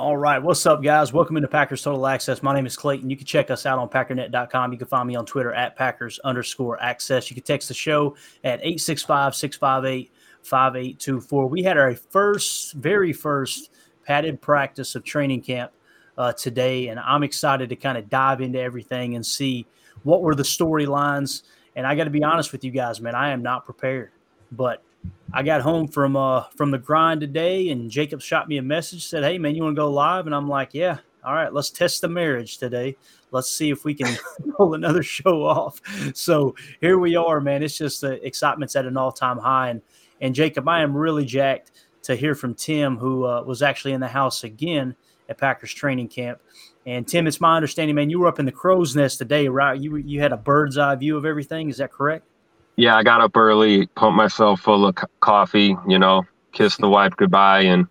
All right, what's up, guys? Welcome into Packers Total Access. My name is Clayton. You can check us out on packernet.com. You can find me on Twitter at Packers underscore access. You can text the show at 865 658 5824. We had our first, very first padded practice of training camp uh, today, and I'm excited to kind of dive into everything and see what were the storylines. And I got to be honest with you guys, man, I am not prepared, but I got home from uh from the grind today, and Jacob shot me a message, said, "Hey man, you want to go live?" And I'm like, "Yeah, all right, let's test the marriage today. Let's see if we can pull another show off." So here we are, man. It's just the excitement's at an all time high, and and Jacob, I am really jacked to hear from Tim, who uh, was actually in the house again at Packers training camp. And Tim, it's my understanding, man, you were up in the crow's nest today, right? You you had a bird's eye view of everything. Is that correct? Yeah, I got up early, pumped myself full of co- coffee, you know, kissed the wife goodbye, and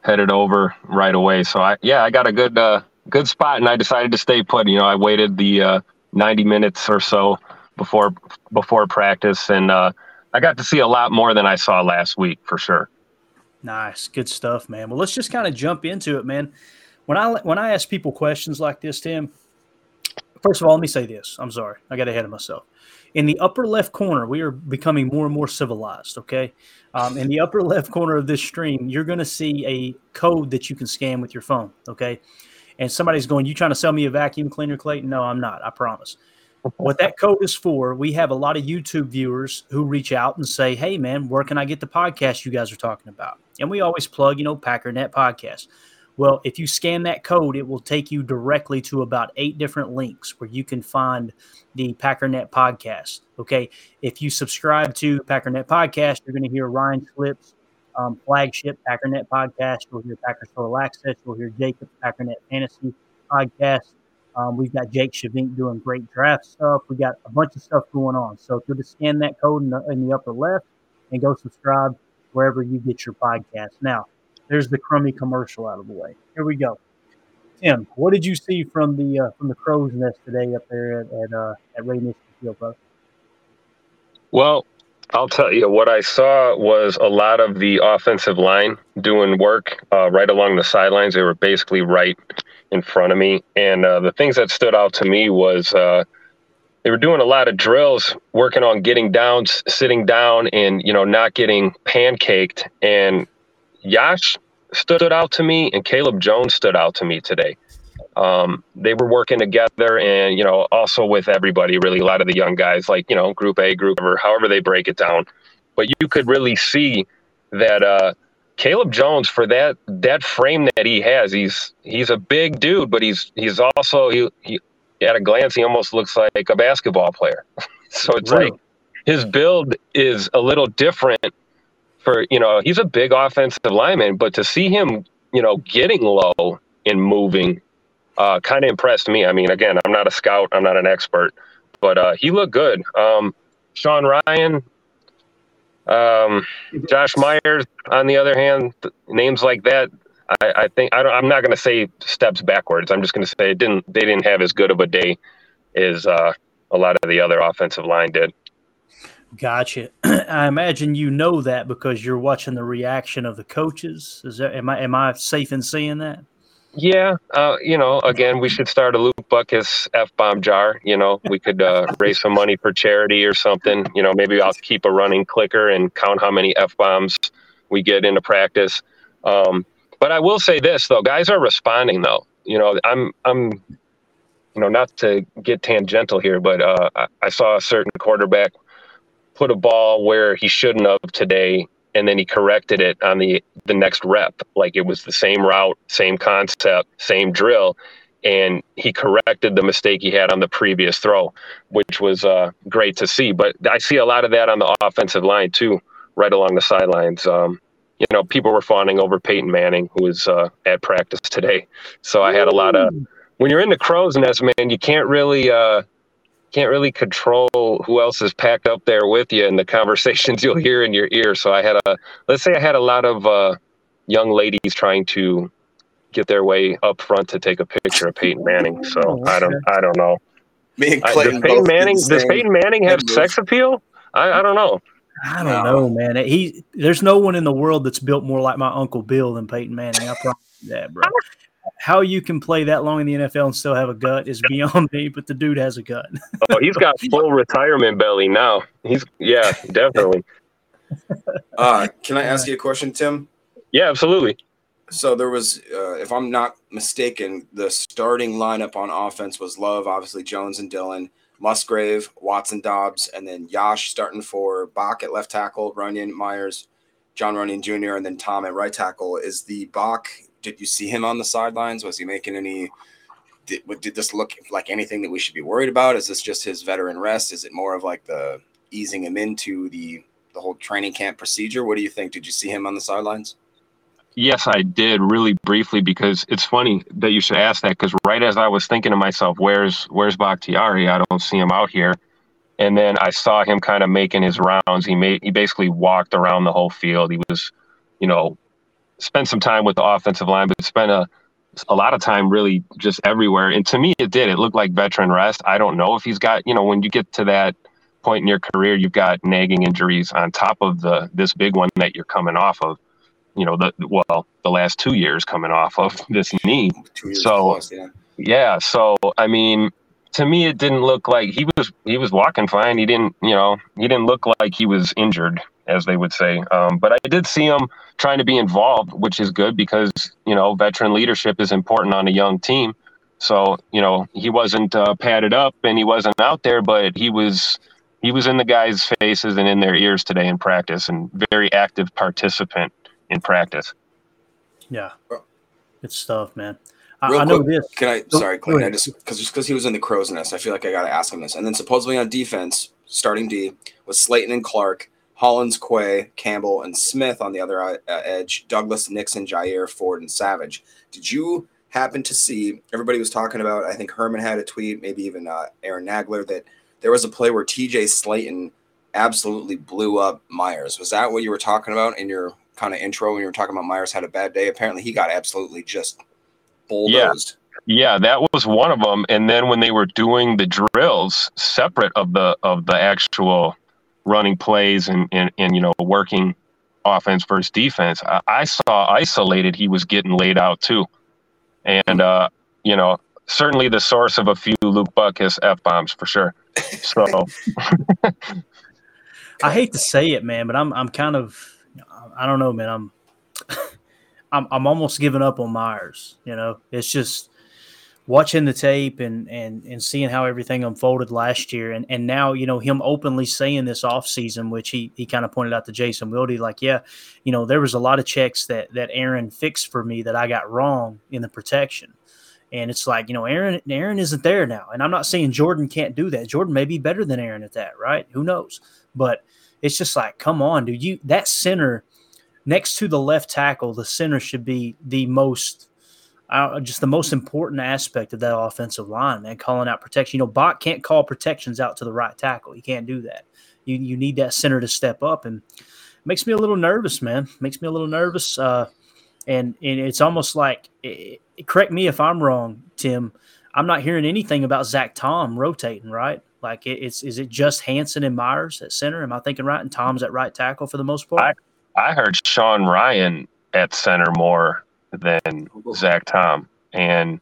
headed over right away. So I, yeah, I got a good, uh, good spot, and I decided to stay put. You know, I waited the uh, 90 minutes or so before before practice, and uh, I got to see a lot more than I saw last week for sure. Nice, good stuff, man. Well, let's just kind of jump into it, man. When I when I ask people questions like this, Tim, first of all, let me say this. I'm sorry, I got ahead of myself. In the upper left corner, we are becoming more and more civilized. Okay, um, in the upper left corner of this stream, you're going to see a code that you can scan with your phone. Okay, and somebody's going, "You trying to sell me a vacuum cleaner, Clayton?" No, I'm not. I promise. what that code is for, we have a lot of YouTube viewers who reach out and say, Hey, man, where can I get the podcast you guys are talking about? And we always plug, you know, Packernet Podcast. Well, if you scan that code, it will take you directly to about eight different links where you can find the Packernet podcast. Okay. If you subscribe to Packernet podcast, you're going to hear Ryan Schlip's um, flagship Packernet podcast. You'll hear Packers Total Access. You'll hear Jacob Packernet Fantasy podcast. Um, we've got Jake Shavink doing great draft stuff. We got a bunch of stuff going on. So if you'll just scan that code in the, in the upper left and go subscribe wherever you get your podcast. Now, there's the crummy commercial out of the way. Here we go. Tim, what did you see from the uh, from the crow's nest today up there at at, uh, at Ray Nitschke Field, bro? Well, I'll tell you what I saw was a lot of the offensive line doing work uh, right along the sidelines. They were basically right in front of me, and uh, the things that stood out to me was uh, they were doing a lot of drills, working on getting down, sitting down, and you know not getting pancaked. And Yosh stood out to me, and Caleb Jones stood out to me today. Um, they were working together, and you know, also with everybody, really a lot of the young guys, like you know, Group A, Group or however they break it down. But you could really see that uh, Caleb Jones, for that that frame that he has, he's he's a big dude, but he's he's also he, he at a glance he almost looks like a basketball player. so it's Really? like his build is a little different for you know he's a big offensive lineman, but to see him you know getting low and moving uh, kind of impressed me. I mean, again, I'm not a scout, I'm not an expert, but uh, he looked good. Um, Sean Rhyan, Um, Josh Myers, on the other hand, names like that, I, I think I I'm not going to say steps backwards. I'm just going to say it didn't. They didn't have as good of a day as uh, a lot of the other offensive line did. Gotcha. I imagine you know that because you're watching the reaction of the coaches. Is that am I am I safe in saying that? Yeah, uh, you know, again, we should start a Luke Butkus f bomb jar. You know, we could uh, raise some money for charity or something. You know, maybe I'll keep a running clicker and count how many f bombs we get into practice. Um, but I will say this though, guys are responding though. You know, I'm I'm, you know, not to get tangential here, but uh, I, I saw a certain quarterback put a ball where he shouldn't have today and then he corrected it on the the next rep. Like it was the same route same concept same drill and he corrected the mistake he had on the previous throw which was uh, great to see. But i see a lot of that on the offensive line too right along the sidelines. Um, you know people were fawning over peyton manning who was uh, at practice today. So i had a lot of when you're in the crow's nest man you can't really uh, can't really control who else is packed up there with you and the conversations you'll hear in your ear. So I had a, let's say I had a lot of uh, young ladies trying to get their way up front to take a picture of Peyton Manning. So oh, I don't, I don't know. Me and Clayton. I, does Peyton Manning, does Peyton Manning have sex appeal? I, I don't know. I don't know, man. He there's no one in the world that's built more like my uncle Bill than Peyton Manning. I promise you that, bro how you can play that long in the NFL and still have a gut is beyond me, but the dude has a gut. oh, he's got full retirement belly now. He's yeah, definitely. Uh, can I ask you a question, Tim? Yeah, absolutely. So there was, uh, if I'm not mistaken, the starting lineup on offense was Love, obviously Jones and Dillon, Musgrave, Watson, Dobbs, and then Yosh starting for Bach at left tackle, Runyan, Myers, John Runyan Jr., and then Tom at right tackle. Is the Bach did you see him on the sidelines? Was he making any? Did, did this look like anything that we should be worried about? Is this just his veteran rest? Is it more of like the easing him into the the whole training camp procedure? What do you think? Did you see him on the sidelines? Yes, I did really briefly because it's funny that you should ask that because right as I was thinking to myself, where's where's Bakhtiari? I don't see him out here. And then I saw him kind of making his rounds. He made he basically walked around the whole field. He was, you know, spent some time with the offensive line, but spent a a lot of time really just everywhere. And to me, it did. It looked like veteran rest. I don't know if he's got, you know, when you get to that point in your career, you've got nagging injuries on top of the this big one that you're coming off of. You know, the well, the last two years coming off of this knee. so plus, yeah. yeah, so I mean, to me, it didn't look like he was he was walking fine. He didn't, you know, he didn't look like he was injured as they would say. Um, but I did see him trying to be involved, which is good because you know veteran leadership is important on a young team. So you know he wasn't uh, padded up and he wasn't out there, but he was he was in the guys' faces and in their ears today in practice, and very active participant in practice. Yeah, good stuff, man. Real I, quick, this. Can I? Sorry, Clayton. I just because just because he was in the crow's nest, I feel like I got to ask him this. And then supposedly on defense, starting D was Slaton and Clark. Hollins, Quay, Campbell, and Smith on the other uh, edge, Douglas, Nixon, Jaire, Ford, and Savage. Did you happen to see everybody was talking about? I think Herman had a tweet, maybe even uh, Aaron Nagler, that there was a play where TJ Slaton absolutely blew up Myers. Was that what you were talking about in your kind of intro when you were talking about Myers had a bad day? Apparently, he got absolutely just bulldozed. Yeah. yeah, that was one of them. And then when they were doing the drills separate of the of the actual running plays and, and, and you know, working offense versus defense. I, I, saw isolated, he was getting laid out too. And, uh, you know, certainly the source of a few Luke Butkus F bombs for sure. So I hate to say it, man, but I'm, I'm kind of, I don't know, man. I'm, I'm, I'm almost giving up on Myers. You know, it's just, watching the tape and and and seeing how everything unfolded last year. And and now you know him openly saying this offseason which he he kind of pointed out to Jason Wilde like yeah you know there was a lot of checks that that Aaron fixed for me that I got wrong in the protection. And it's like you know Aaron Aaron isn't there now. And I'm not saying Jordan can't do that. Jordan may be better than Aaron at that right? Who knows? But it's just like come on dude. You that center next to the left tackle the center should be the most uh, just the most important aspect of that offensive line, man, calling out protection. You know, Bach can't call protections out to the right tackle. He can't do that. You you need that center to step up, and makes me a little nervous, man. Makes me a little nervous. Uh, and and it's almost like, it, correct me if I'm wrong, Tim. I'm not hearing anything about Zach Tom rotating, right? Like it, it's is it just Hanson and Myers at center? Am I thinking right? And Tom's at right tackle for the most part. I, I heard Sean Rhyan at center more than Zach Tom. And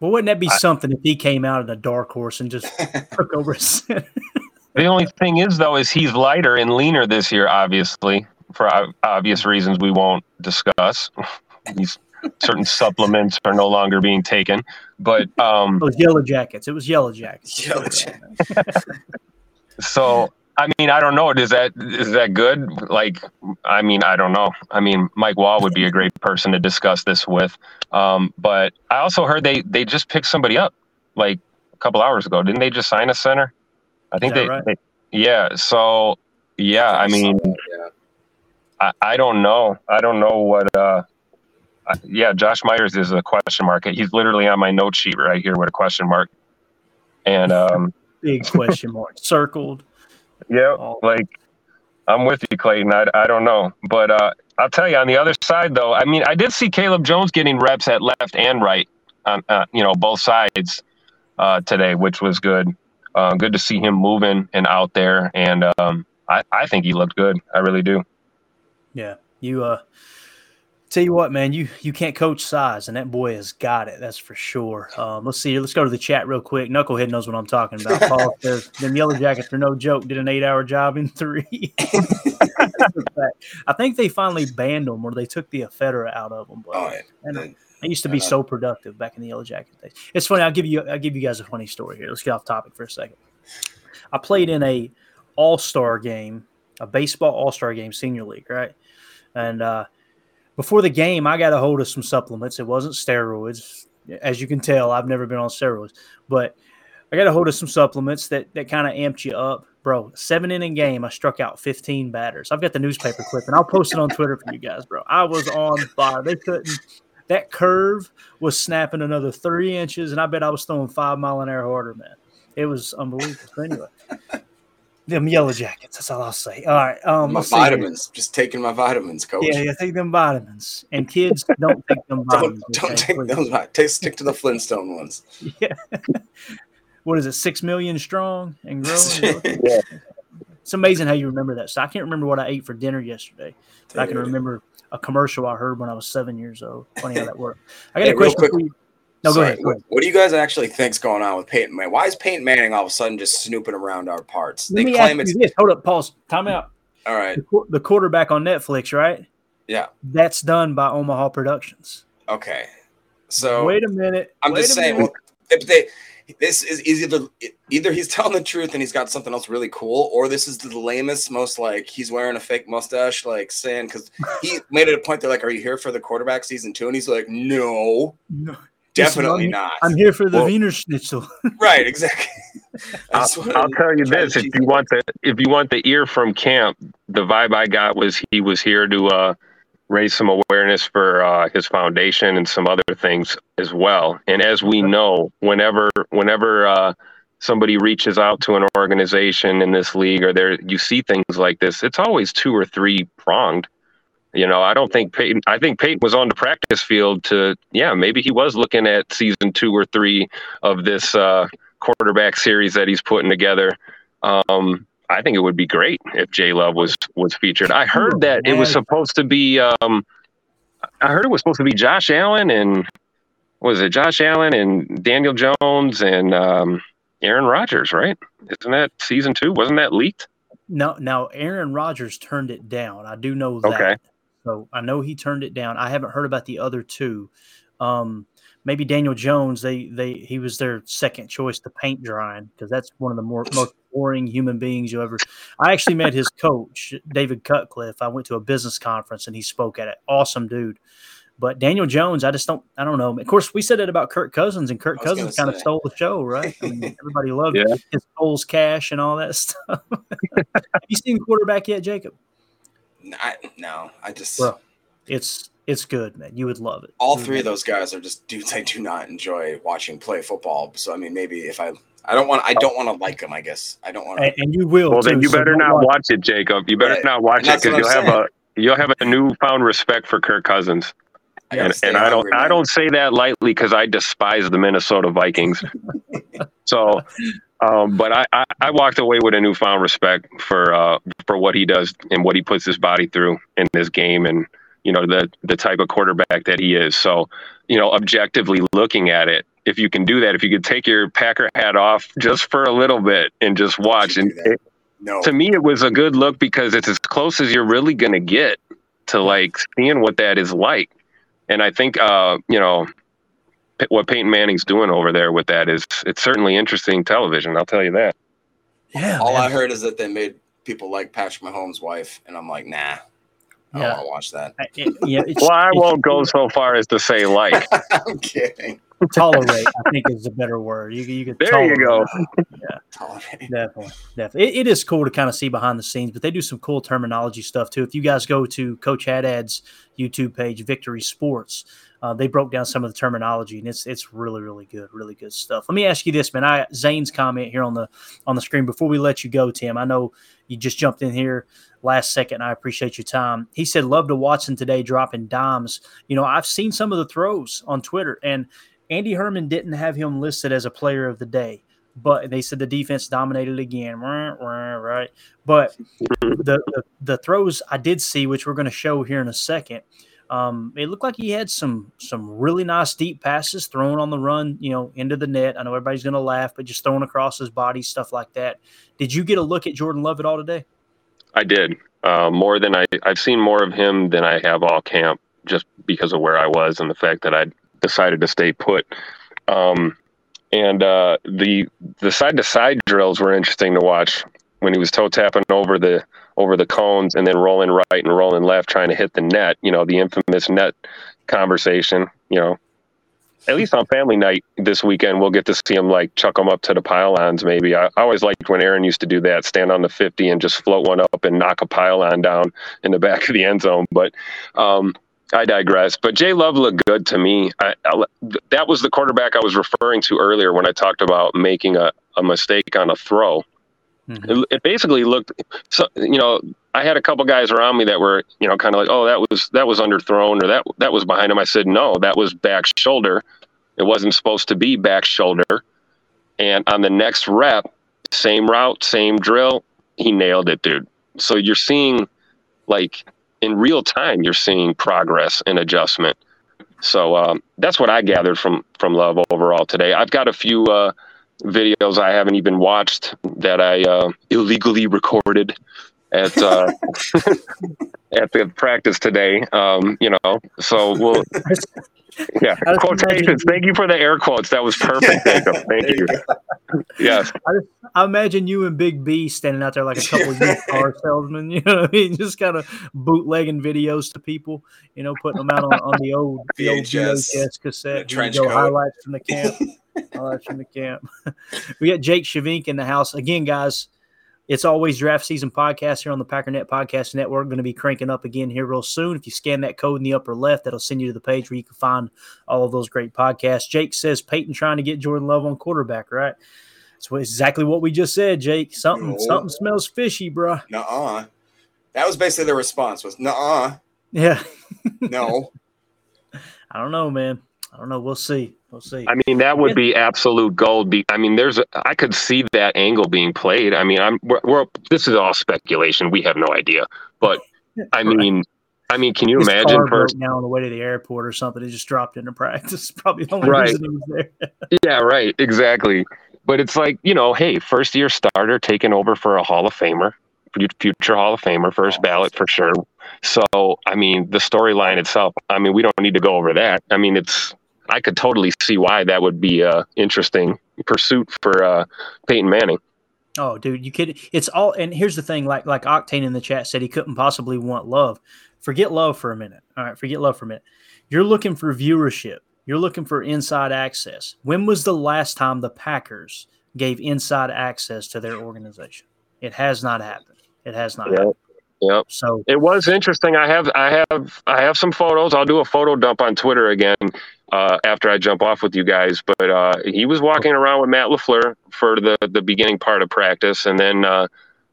well, wouldn't that be I, something if he came out in a dark horse and just took over center? the only thing is, though, is he's lighter and leaner this year, obviously, for obvious reasons we won't discuss. These certain supplements are no longer being taken. But um, it was yellow jackets. It was yellow jackets. Yellow jackets. so I mean, I don't know. Is that is that good? Like, I mean, I don't know. I mean, Mike Wall would be a great person to discuss this with. Um, but I also heard they they just picked somebody up like a couple hours ago. Didn't they just sign a center? I think they, right? they, Yeah. So yeah, I, I mean, yeah. I, I don't know. I don't know what. uh yeah, Josh Myers is a question mark. He's literally on my note sheet right here with a question mark. And um, big question mark circled. Yeah, oh. like I'm with you, Clayton. I, I don't know, but uh, I'll tell you on the other side though. I mean, I did see Caleb Jones getting reps at left and right, on uh, you know both sides uh, today, which was good. Uh, good to see him moving and out there, and um, I I think he looked good. I really do. Yeah, you uh Tell you what, man, you you can't coach size, and that boy has got it. That's for sure. Um, let's see. Let's go to the chat real quick. Knucklehead knows what I'm talking about. Paul says them Yellow Jackets are no joke. Did an eight hour job in three. I think they finally banned them, or they took the ephedra out of them. But oh, yeah. and they used to be so productive back in the Yellow Jacket days. It's funny. I'll give you I'll give you guys a funny story here. Let's get off topic for a second. I played in a All Star game, a baseball All Star game, senior league, right? And uh, before the game, I got a hold of some supplements. It wasn't steroids, as you can tell. I've never been on steroids, but I got a hold of some supplements that that kind of amped you up, bro. Seven inning game, I struck out 15 batters. I've got the newspaper clip, and I'll post it on Twitter for you guys, bro. I was on fire. They couldn't. That curve was snapping another three inches, and I bet I was throwing five mile an hour harder, man. It was unbelievable. Anyway, them yellow jackets. That's all I'll say. All right. Um, my vitamins. Just taking my vitamins, coach. Yeah, yeah. Take them vitamins. And kids, don't take them vitamins. don't, don't take those. Take, stick to the Flintstone ones. Yeah. what is it? Six million strong and growing. yeah. It's amazing how you remember that. So I can't remember what I ate for dinner yesterday, but I can remember a commercial I heard when I was seven years old. Funny how that worked. I got hey, a question quick, for you. No, Sorry, go ahead. What, do you guys actually think's going on with Peyton Manning? Why is Peyton Manning all of a sudden just snooping around our parts? They claim it's this. Hold up, pause. Time out. All right. The, the, quarterback on Netflix, right? Yeah. That's done by Omaha Productions. Okay. So wait a minute. I'm just saying. Well, if they this is either either he's telling the truth and he's got something else really cool, or this is the lamest, most like he's wearing a fake mustache, like saying because he made it a point. They're like, "Are you here for the quarterback season two? And he's like, "No." No. Definitely I'm, not. I'm here for the well, Wiener Schnitzel. right, exactly. I'll, I'll tell you this: if you want the if you want the ear from camp, the vibe I got was he was here to uh, raise some awareness for uh, his foundation and some other things as well. And as we know, whenever whenever uh, somebody reaches out to an organization in this league or there you see things like this, it's always two or three pronged. You know, I don't think Peyton. I think Peyton was on the practice field to, yeah, maybe he was looking at season two or three of this uh, quarterback series that he's putting together. Um, I think it would be great if J Love was was featured. I heard that it was supposed to be. Um, I heard it was supposed to be Josh Allen and was it Josh Allen and Daniel Jones and um, Aaron Rodgers, right? Isn't that season two? Wasn't that leaked? No, no. Aaron Rodgers turned it down. I do know that. Okay. So I know he turned it down. I haven't heard about the other two. Um, maybe Daniel Jones. They they he was their second choice to paint drying because that's one of the more most boring human beings you ever. I actually met his coach David Cutcliffe. I went to a business conference and he spoke at it. Awesome dude. But Daniel Jones, I just don't. I don't know. Of course, we said it about Kirk Cousins, and Kirk Cousins kind of stole the show, right? I mean, everybody loved yeah. his Coles cash and all that stuff. Have you seen quarterback yet, Jacob? I, no, I just well, it's It's good, man. You would love it. All three of those guys are just dudes I do not enjoy watching play football. So I mean, maybe if I I don't want I don't want to like them. I guess I don't want to. And, and you will. Well, too, then you so better don't watch. watch it, Jacob. You better Right. not watch it because you'll I'm have a you'll have a newfound respect for Kirk Cousins. And, and I don't I don't say that lightly because I despise the Minnesota Vikings. so, um, but I, I I walked away with a newfound respect for uh, for what he does and what he puts his body through in this game, and you know the the type of quarterback that he is. So, you know, objectively looking at it, if you can do that, if you could take your Packer hat off just for a little bit and just watch, and it, No, to me it was a good look because it's as close as you're really going to get to like seeing what that is like and i think uh you know what peyton manning's doing over there with that is it's certainly interesting television i'll tell you that Yeah, all man. I heard is that they made people like Patrick Mahomes' wife, and I'm like, nah, I don't Yeah. want to watch that. I- it- yeah, it's, well i it's- won't go so far as to say like I'm kidding. tolerate. I think is a better word. You you could there you go Tolerate. Definitely, definitely. It, it is cool to kind of see behind the scenes, but they do some cool terminology stuff too. If you guys go to Coach Haddad's YouTube page, Victory Sports, uh, they broke down some of the terminology, and it's it's really really good, really good stuff. Let me ask you this, man. I Zane's comment here on the on the screen before we let you go, Tim. I know you just jumped in here last second. I appreciate your time. He said, "Love to Watson today, dropping dimes." You know, I've seen some of the throws on Twitter, and Andy Herman didn't have him listed as a player of the day but they said the defense dominated again, right? But the, the the throws I did see, which we're going to show here in a second, um, it looked like he had some some really nice deep passes thrown on the run, you know, into the net. I know everybody's going to laugh, but just throwing across his body, stuff like that. Did you get a look at Jordan Love at all today? i did uh, more than i i've seen more of him than i have all camp just because of where i was and the fact that i decided to stay put. Um, and uh, the the side to side drills were interesting to watch when he was toe tapping over the over the cones and then rolling right and rolling left trying to hit the net you know the infamous net conversation you know. At least on family night this weekend we'll get to see him like chuck them up to the pylons maybe. I, I always liked when aaron used to do that stand on the 50 and just float one up and knock a pylon down in the back of the end zone. But um, I digress. But Jay Love looked good to me. I, I, that was the quarterback I was referring to earlier when I talked about making a, a mistake on a throw. Mhm. It, it basically looked, so, you know, I had a couple guys around me that were, you know, kind of like, oh, that was that was underthrown or that that was behind him. I said, no, that was back shoulder. It wasn't supposed to be back shoulder. And on the next rep, same route, same drill, he nailed it, dude. So you're seeing, like, in real time, you're seeing progress and adjustment. So um, that's what I gathered from from Love overall today. I've got a few uh, videos I haven't even watched that I uh, illegally recorded at uh, at the practice today. Um, you know, so we'll yeah quotations. Thank you for the air quotes. That was perfect, Jacob. Thank you. you Yes, I imagine you and Big B standing out there like a couple of used car salesmen. You know what I mean? Just kind of bootlegging videos to people. You know, putting them out on, on the old the old VHS, VHS cassette. You trench go, coat. highlights from the camp. highlights from the camp. we got Jake Shavink in the house again, guys. It's always draft season podcast here on the Packernet Podcast Network. Going to be cranking up again here real soon. If you scan that code in the upper left, that'll send you to the page where you can find all of those great podcasts. Jake says Peyton trying to get Jordan Love on quarterback, right? That's what, exactly what we just said, Jake. Something No. something smells fishy, bruh. Nuh-uh. That was basically the response was nuh-uh. Yeah, No. I don't know, man. I don't know. We'll see. We'll see. I mean that would be absolute gold. Be I mean, there's a, I could see that angle being played. I mean, I'm we're, we're this is all speculation. We have no idea, but I mean, I mean, can you His imagine car broke down on the way to the airport or something. It just dropped into practice. Probably the only Right. reason he was there. Yeah, right, exactly. But it's like you know, hey, first year starter taking over for a Hall of Famer, future Hall of Famer, first ballot for sure. So I mean, the storyline itself. I mean, we don't need to go over that. I mean, it's I could totally see why that would be a interesting pursuit for uh, Peyton Manning. Oh, dude, you kid. It's all. And here's the thing. Like like Octane in the chat said, he couldn't possibly want love. Forget love for a minute. All right, forget love for a minute. You're looking for viewership. You're looking for inside access. When was the last time the Packers gave inside access to their organization? It has not happened. It has not Yeah. happened. Yep. So it was interesting. I have I have I have some photos. I'll do a photo dump on Twitter again uh, after I jump off with you guys. But uh, he was walking around with Matt Lafleur for the the beginning part of practice, and then uh,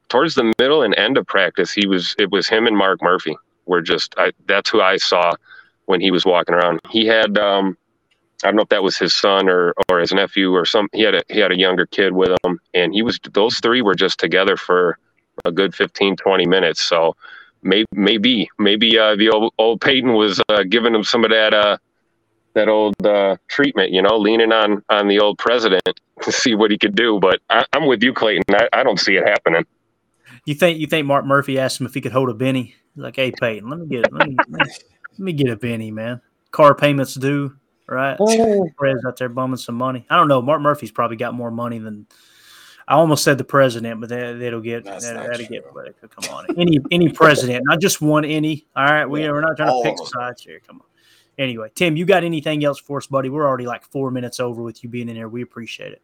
towards the middle and end of practice, he was it was him and Mark Murphy. Were just I, that's who I saw when he was walking around. He had um, I don't know if that was his son or or his nephew or some. He had a he had a younger kid with him, and he was those three were just together for a good 15, 20 minutes. So maybe maybe maybe uh, the old, old Peyton was uh, giving him some of that uh, that old uh, treatment, you know, leaning on on the old president to see what he could do. But I, am with you, Clayton. I, I don't see it happening. You think you think Mark Murphy asked him if he could hold a Benny? He's like, hey Peyton, let me get let me, let me get a Benny, man. Car payments due, right? Oh. Perez out there bumming some money. I don't know. Mark Murphy's probably got more money than I almost said the president, but that, will get that, will get Come on, any any president, not just one any. All right, we yeah, we're not trying to pick sides here. Come on. Anyway, Tim, you got anything else for us, buddy? We're already like four minutes over with you being in here. We appreciate it.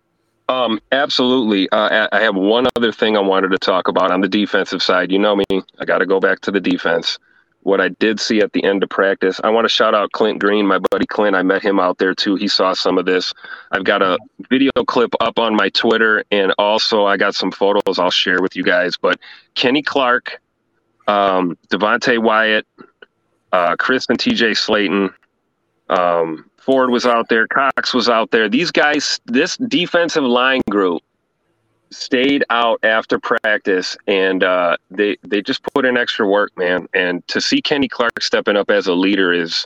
Um, absolutely. Uh, I have one other thing I wanted to talk about on the defensive side. You know me, I got to go back to the defense what I did see at the end of practice. I want to shout out Clint Green, my buddy Clint. I met him out there too. He saw some of this. I've got a video clip up on my Twitter, and also I got some photos I'll share with you guys. But Kenny Clark, um, Devonte Wyatt, uh, Chris and TJ Slaton, um, Ford was out there, Cox was out there. These guys, this defensive line group stayed out after practice and uh, they they just put in extra work, man. And to see Kenny Clark stepping up as a leader is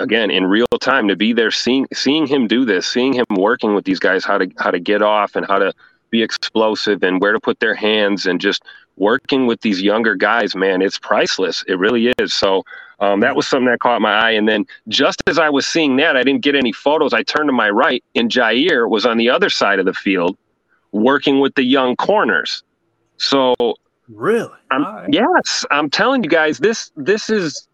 again in real time to be there seeing seeing him do this, seeing him working with these guys how to how to get off and how to be explosive and where to put their hands and just working with these younger guys, man, it's priceless. It really is. So um, that was something that caught my eye. And then just as I was seeing that, I didn't get any photos. I turned to my right, and Jaire was on the other side of the field working with the young corners. So really, I'm, right. yes, I'm telling you guys, this this is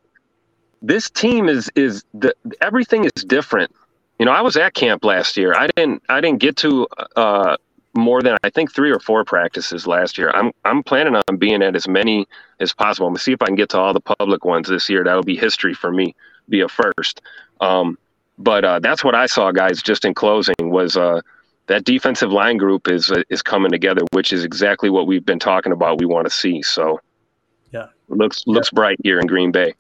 this team is is the everything is different. You know, I was at camp last year. I didn't I didn't get to uh, more than I think three or four practices last year. I'm I'm planning on being at as many as possible. I'm gonna see if I can get to all the public ones this year. That'll be history for me, be a first. Um, but uh, that's what I saw, guys. Just in closing, was uh, that defensive line group is uh, is coming together, which is exactly what we've been talking about. We want to see. So, yeah, looks looks bright here in Green Bay.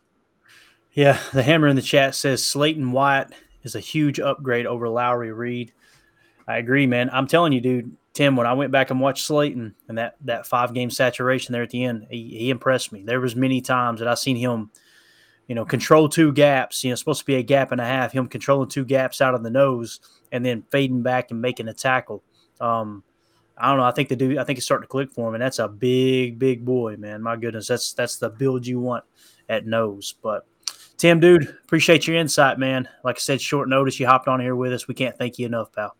Yeah, the hammer in the chat says Slaton Wyatt is a huge upgrade over Lowry Reed. I agree, man. I'm telling you, dude. Tim, when I went back and watched Slaton and that that five game saturation there at the end, he, he impressed me. There was many times that I seen him, you know, control two gaps. You know, supposed to be a gap and a half. Him controlling two gaps out of the nose and then fading back and making a tackle. Um, I don't know. I think the dude. I think it's starting to click for him, and that's a big, big boy, man. My goodness, that's that's the build you want at nose. But Tim, dude, appreciate your insight, man. Like I said, short notice, you hopped on here with us. We can't thank you enough, pal.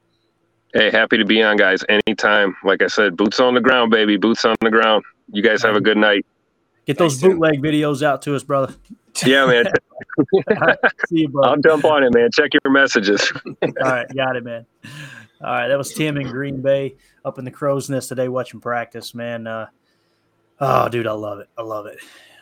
Hey, happy to be on, guys. Anytime. Like I said, boots on the ground, baby. Boots on the ground. You guys have a good night. Get those Thanks, bootleg Tim. videos out to us, brother. Yeah, man. See you, brother. I'll jump on it, man. Check your messages. All right, got it, man. All right, that was Tim in Green Bay up in the crow's nest today watching practice, man. Uh, oh, dude, I love it. I love it.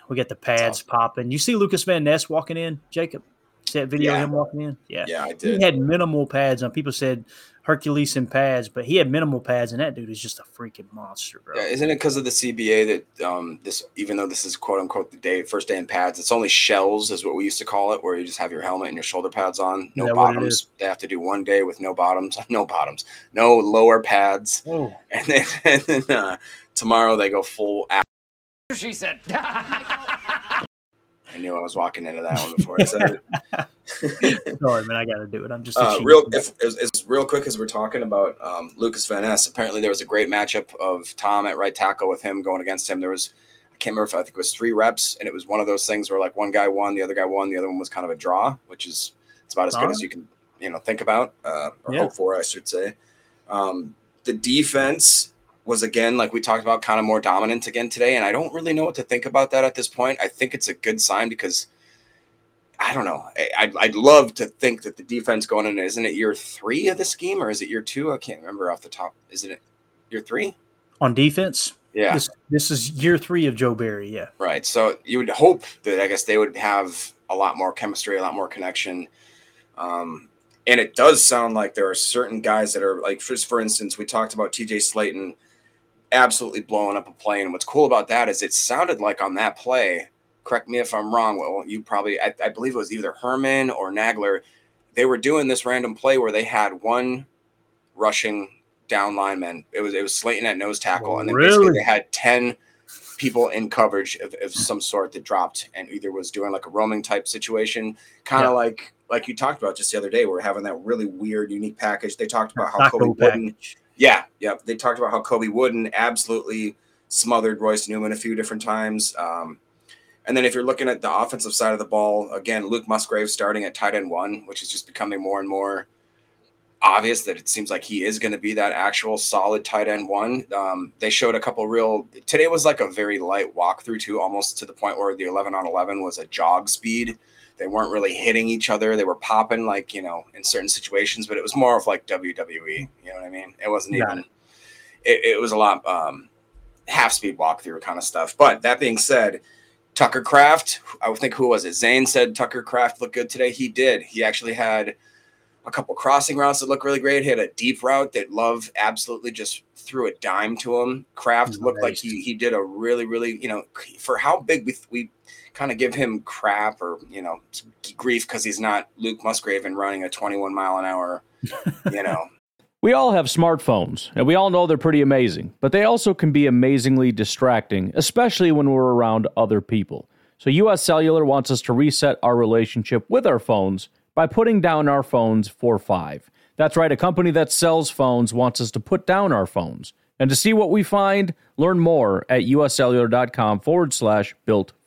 We got the pads awesome. popping. You see Lucas Van Ness walking in, Jacob? See that video yeah. of him walking in? Yeah. Yeah, I did. He had minimal pads on. People said Herculean pads, but he had minimal pads, and that dude is just a freaking monster, bro. Yeah, isn't it because of the CBA that um, this, even though this is quote unquote the day first day in pads, it's only shells, is what we used to call it, where you just have your helmet and your shoulder pads on, no bottoms. They have to do one day with no bottoms, no bottoms, no lower pads, oh. and then, and then uh, tomorrow they go full. She said. I knew I was walking into that one before I said it. Sorry, man, I got to do it. I'm just uh, real. If, it's, real quick as we're talking about um, Lucas Van Ness. Apparently, there was a great matchup of Tom at right tackle with him going against him. There was I can't remember if I think it was three reps, and it was one of those things where like one guy won, the other guy won, the other one was kind of a draw, which is it's about as All good right. as you can you know think about uh, or yeah. hope for, I should say. Um, the defense was again, like we talked about, kind of more dominant again today. And I don't really know what to think about that at this point. I think it's a good sign because I don't know. I, would I'd love to think that the defense going in, isn't it year three of the scheme or is it year two? I can't remember off the top. Isn't it year three? On defense? Yeah. This, this is year three of Joe Barry. Yeah. Right. So you would hope that I guess they would have a lot more chemistry, a lot more connection. Um, and it does sound like there are certain guys that are like, just for instance, we talked about TJ Slaton absolutely blowing up a play. And what's cool about that is it sounded like on that play, correct me if I'm wrong. Well, you probably, I, I believe it was either Herman or Nagler. They were doing this random play where they had one rushing down lineman. It was it was Slaton at nose tackle, and then really? basically they had ten people in coverage of, of, some sort that dropped and either was doing like a roaming type situation, kind of yeah. like like you talked about just the other day. We're having that really weird, unique package. They talked about how Taco Colby Wooden, yeah, yeah. They talked about how Colby Wooden absolutely smothered Royce Newman a few different times. Um, and then if you're looking at the offensive side of the ball, again, Luke Musgrave starting at tight end one, which is just becoming more and more obvious that it seems like he is going to be that actual solid tight end one. Um, they showed a couple real. Today was like a very light walkthrough too, almost to the point where the 11 on 11 was a jog speed. They weren't really hitting each other. They were popping like you know in certain situations, but it was more of like WWE. You know what I mean? It wasn't even. It, it was a lot um, half speed walkthrough kind of stuff. But that being said. Tucker Kraft, I think who was it? Zane said Tucker Kraft looked good today. He did. He actually had a couple crossing routes that look really great. He had a deep route that Love absolutely just threw a dime to him. Nice. looked like he he did a really really you know for how big we we kind of give him crap or you know grief because he's not Luke Musgrave and running a 21 mile an hour. You know. We all have smartphones, and we all know they're pretty amazing, but they also can be amazingly distracting, especially when we're around other people. So, US Cellular wants us to reset our relationship with our phones by putting down our phones for five. That's right, a company that sells phones wants us to put down our phones. And to see what we find, learn more at uscellular.com forward slash built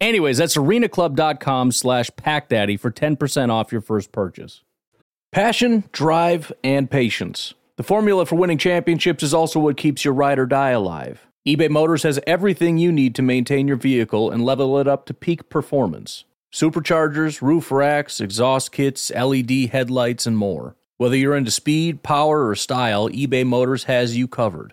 Anyways, that's arenaclub.com slash packdaddy for 10% off your first purchase. Passion, drive, and patience. The formula for winning championships is also what keeps your ride or die alive eBay Motors has everything you need to maintain your vehicle and level it up to peak performance superchargers, roof racks, exhaust kits, LED headlights, and more. Whether you're into speed, power, or style, eBay Motors has you covered.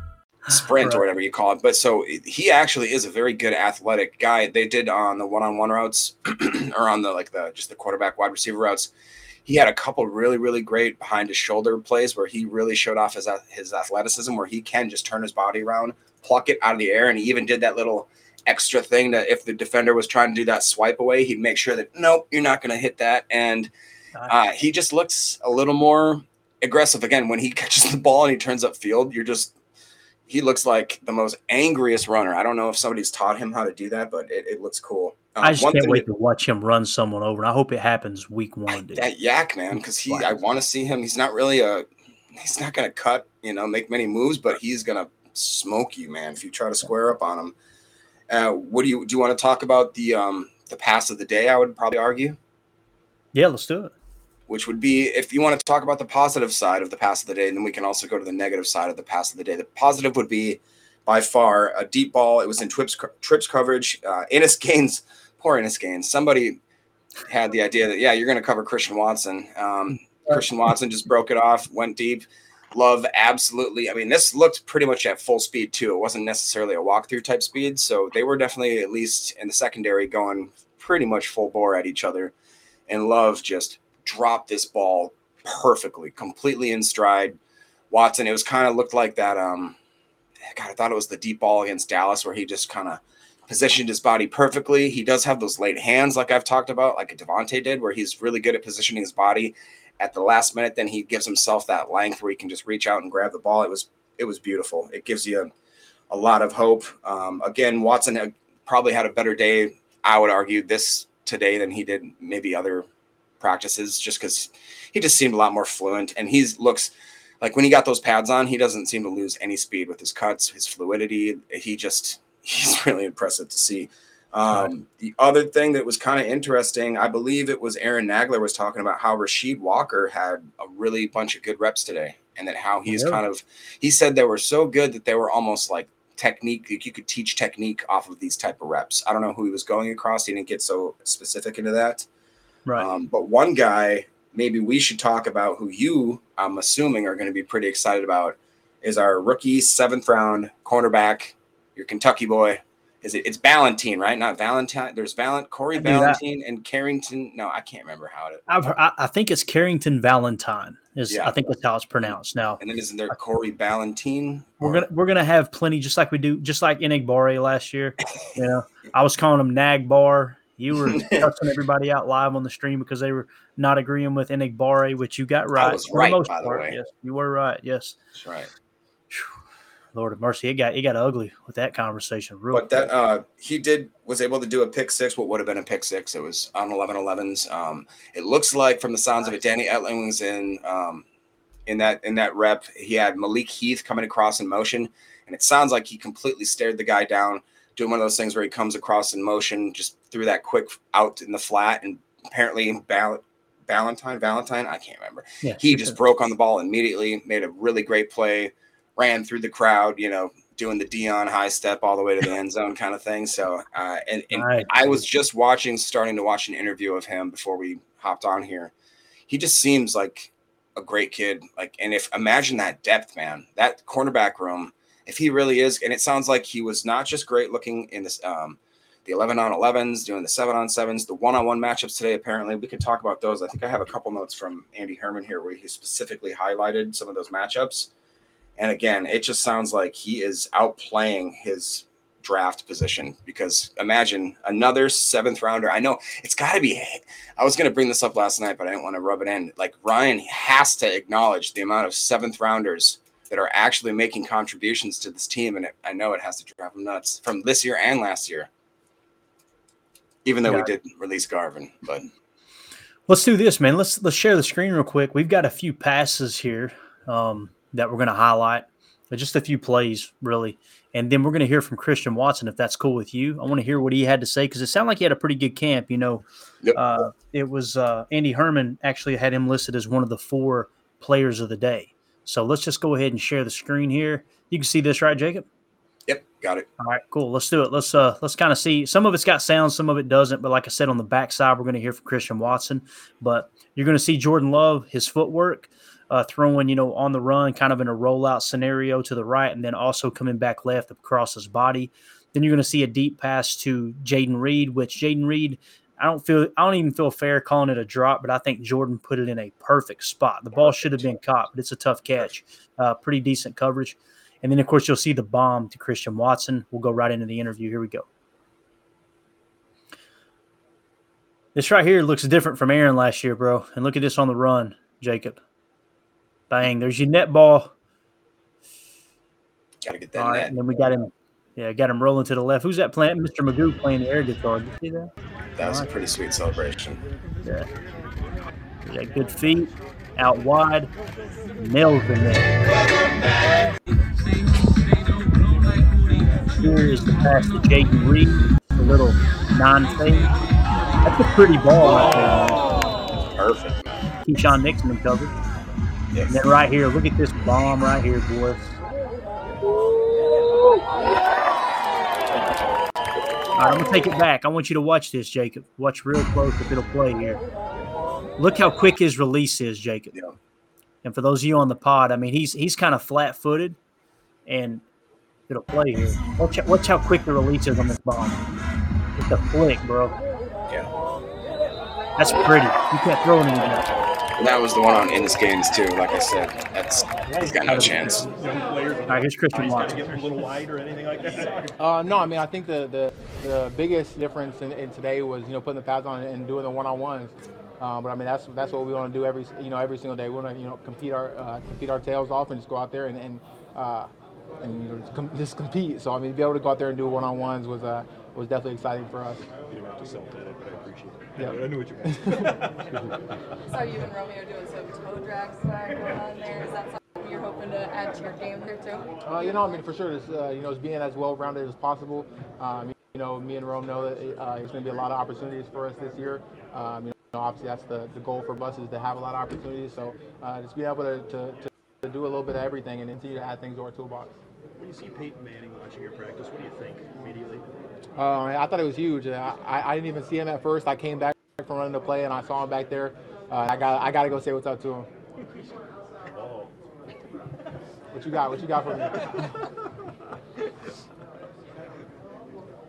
sprint or whatever you call it. But so he actually is a very good athletic guy. They did on the one-on-one routes or on the like the just the quarterback wide receiver routes. He had a couple really really great behind his shoulder plays where he really showed off his his athleticism where he can just turn his body around, pluck it out of the air, and he even did that little extra thing that if the defender was trying to do that swipe away, he'd make sure that nope, you're not going to hit that. And uh, he just looks a little more aggressive again when he catches the ball and he turns up field. You're just he looks like the most angriest runner. I don't know if somebody's taught him how to do that, but it, it looks cool. Um, I just can't wait to watch him run someone over, and I hope it happens week one. Dude. That yak man, because he, I want to see him. He's not really a, he's not to cut, you know, make many moves, but he's going to smoke you, man, if you try to square up on him. Uh, what do you do? You want to talk about the um the pass of the day? I would probably argue. Yeah, let's do it. Which would be if you want to talk about the positive side of the pass of the day, then we can also go to the negative side of the pass of the day. The positive would be by far a deep ball. It was in trips trips coverage. Uh, Innis Gaines, poor Innis Gaines. Somebody had the idea that yeah, you're going to cover Christian Watson. Um, Christian Watson just broke it off, went deep. Love absolutely. I mean, this looked pretty much at full speed too. It wasn't necessarily a walkthrough type speed, so they were definitely at least in the secondary going pretty much full bore at each other. And Love just dropped this ball perfectly, completely in stride. Watson, it was kind of looked like that. Um, God, I thought it was the deep ball against Dallas where he just kind of positioned his body perfectly. He does have those late hands, like I've talked about, like a Davante did, where he's really good at positioning his body at the last minute. Then he gives himself that length where he can just reach out and grab the ball. It was it was beautiful. It gives you a, a lot of hope. Um, again, Watson had, probably had a better day. I would argue this today than he did maybe other practices, just because he just seemed a lot more fluent and he looks like when he got those pads on, he doesn't seem to lose any speed with his cuts, his fluidity. He just he's really impressive to see. Um, the other thing that was kind of interesting, I believe it was Aaron Nagler was talking about how Rasheed Walker had a really bunch of good reps today, and that how he's yeah. kind of he said they were so good that they were almost like technique like you could teach technique off of these type of reps. I don't know who he was going across. He didn't get so specific into that. Right. Um, but one guy maybe we should talk about who you, I'm assuming, are going to be pretty excited about is our rookie seventh round cornerback, your Kentucky boy. Is it? It's Valentine, right? Not Valentine. There's Valent Corey Valentine and Carrington. No, I can't remember how it. I've, I think it's Carrington Valentine. Is yeah. I think that's how it's pronounced now. And then isn't there Corey Valentine? We're gonna we're gonna have plenty, just like we do, just like Enagbare last year. you know, I was calling him Nagbar. You were cussing everybody out live on the stream because they were not agreeing with Enagbare, which you got right. Right, by part. the way. Yes, you were right. Yes, that's right. Lord of mercy, it got it got ugly with that conversation. Real but that uh, he did was able to do a pick six. What would have been a pick six? It was on 11-11s. Um, it looks like from the sounds of it, Danny Etling was in um, in that in that rep. He had Malik Heath coming across in motion, and it sounds like he completely stared the guy down, doing one of those things where he comes across in motion, just threw that quick out in the flat, and apparently Bal- Valentine Valentine I can't remember. Yeah, he just broke on the ball immediately, made a really great play ran through the crowd, you know, doing the Deion high step all the way to the end zone kind of thing. So, uh, and, and right. I was just watching, starting to watch an interview of him before we hopped on here. He just seems like a great kid. Like, and if imagine that depth, man, that cornerback room, if he really is, and it sounds like he was not just great looking in this, um, the 11 on 11s, doing the 7 on 7s, the one on one matchups today. Apparently, we could talk about those. I think I have a couple notes from Andy Herman here where he specifically highlighted some of those matchups. And again, it just sounds like he is outplaying his draft position because imagine another seventh rounder. I know it's got to be. I was going to bring this up last night, but I didn't want to rub it in. Like Ryan has to acknowledge the amount of seventh rounders that are actually making contributions to this team, and it, I know it has to drive him nuts from this year and last year. Even though yeah. we did release Garvin, but let's do this, man. Let's let's share the screen real quick. We've got a few passes here. Um, that we're going to highlight. Just a few plays, really. And then we're going to hear from Christian Watson if that's cool with you. I want to hear what he had to say because it sounded like he had a pretty good camp. You know, yep. uh, it was uh, Andy Herman actually had him listed as one of the four players of the day. So let's just go ahead and share the screen here. You can see this, right, Jacob? Yep, got it. All right, cool. Let's do it. Let's uh let's kind of see. Some of it's got sound, some of it doesn't. But like I said, on the backside, we're going to hear from Christian Watson. But you're going to see Jordan Love, his footwork uh, throwing, you know, on the run, kind of in a rollout scenario to the right, and then also coming back left across his body. Then you're going to see a deep pass to Jayden Reed, which Jayden Reed, I don't feel, I don't even feel fair calling it a drop, but I think Jordan put it in a perfect spot. The ball should have been caught, but it's a tough catch. Uh, pretty decent coverage. And then, of course, you'll see the bomb to Christian Watson. We'll go right into the interview. Here we go. This right here looks different from Aaron last year, bro. And look at this on the run, Jacob. Bang. There's your net ball. Gotta get that All right, net. And then we got him. Yeah, got him rolling to the left. Who's that playing? Mr. Magoo playing the air guitar. Did you see that? That was a pretty sweet celebration. Yeah. Yeah, good feet, out wide, nails in there. Here is the pass to Jayden Reed, a little non-fade. That's a pretty ball right there. Perfect. Keisean Nixon in cover. And then right here, look at this bomb right here, boys. All right, I'm gonna take it back. I want you to watch this, Jacob. Watch real close if it'll play here. Look how quick his release is, Jacob. Yeah. And for those of you on the pod, I mean, he's he's kind of flat-footed, and it'll play here. Watch watch how quick the release is on this bomb. It's a flick, bro. Yeah. That's pretty. You can't throw anything that was the one on Innis Gaines too. Like I said, that's he's got no chance. All right, here's Christian Watson. Get a little wide or anything like that? Uh, no, I mean I think the the, the biggest difference in, in today was you know putting the pads on and doing the one on ones. Uh, but I mean that's that's what we want to do every you know every single day. We want to you know compete our uh, compete our tails off and just go out there and and, uh, and you know just, com- just compete. So I mean to be able to go out there and do one on ones was uh, was definitely exciting for us. You don't have to sell that, but I appreciate it. Yeah. I knew what you meant. So you and Romeo doing some toe drag swag going on there. Is that something you're hoping to add to your game there too? Uh, you know, I mean, for sure, it's, uh, you know, it's being as well rounded as possible. Um, you know, me and Rome know that uh, there's going to be a lot of opportunities for us this year. Um, you know, obviously, that's the, the goal for us is to have a lot of opportunities. So uh, just being able to, to, to do a little bit of everything and continue to add things to our toolbox. When you see Peyton Manning watching your practice, what do you think immediately? Uh, I thought it was huge. I, I, I didn't even see him at first. I came back from running the play and I saw him back there. Uh, I got I got to go say what's up to him. Oh. What you got? What you got for me?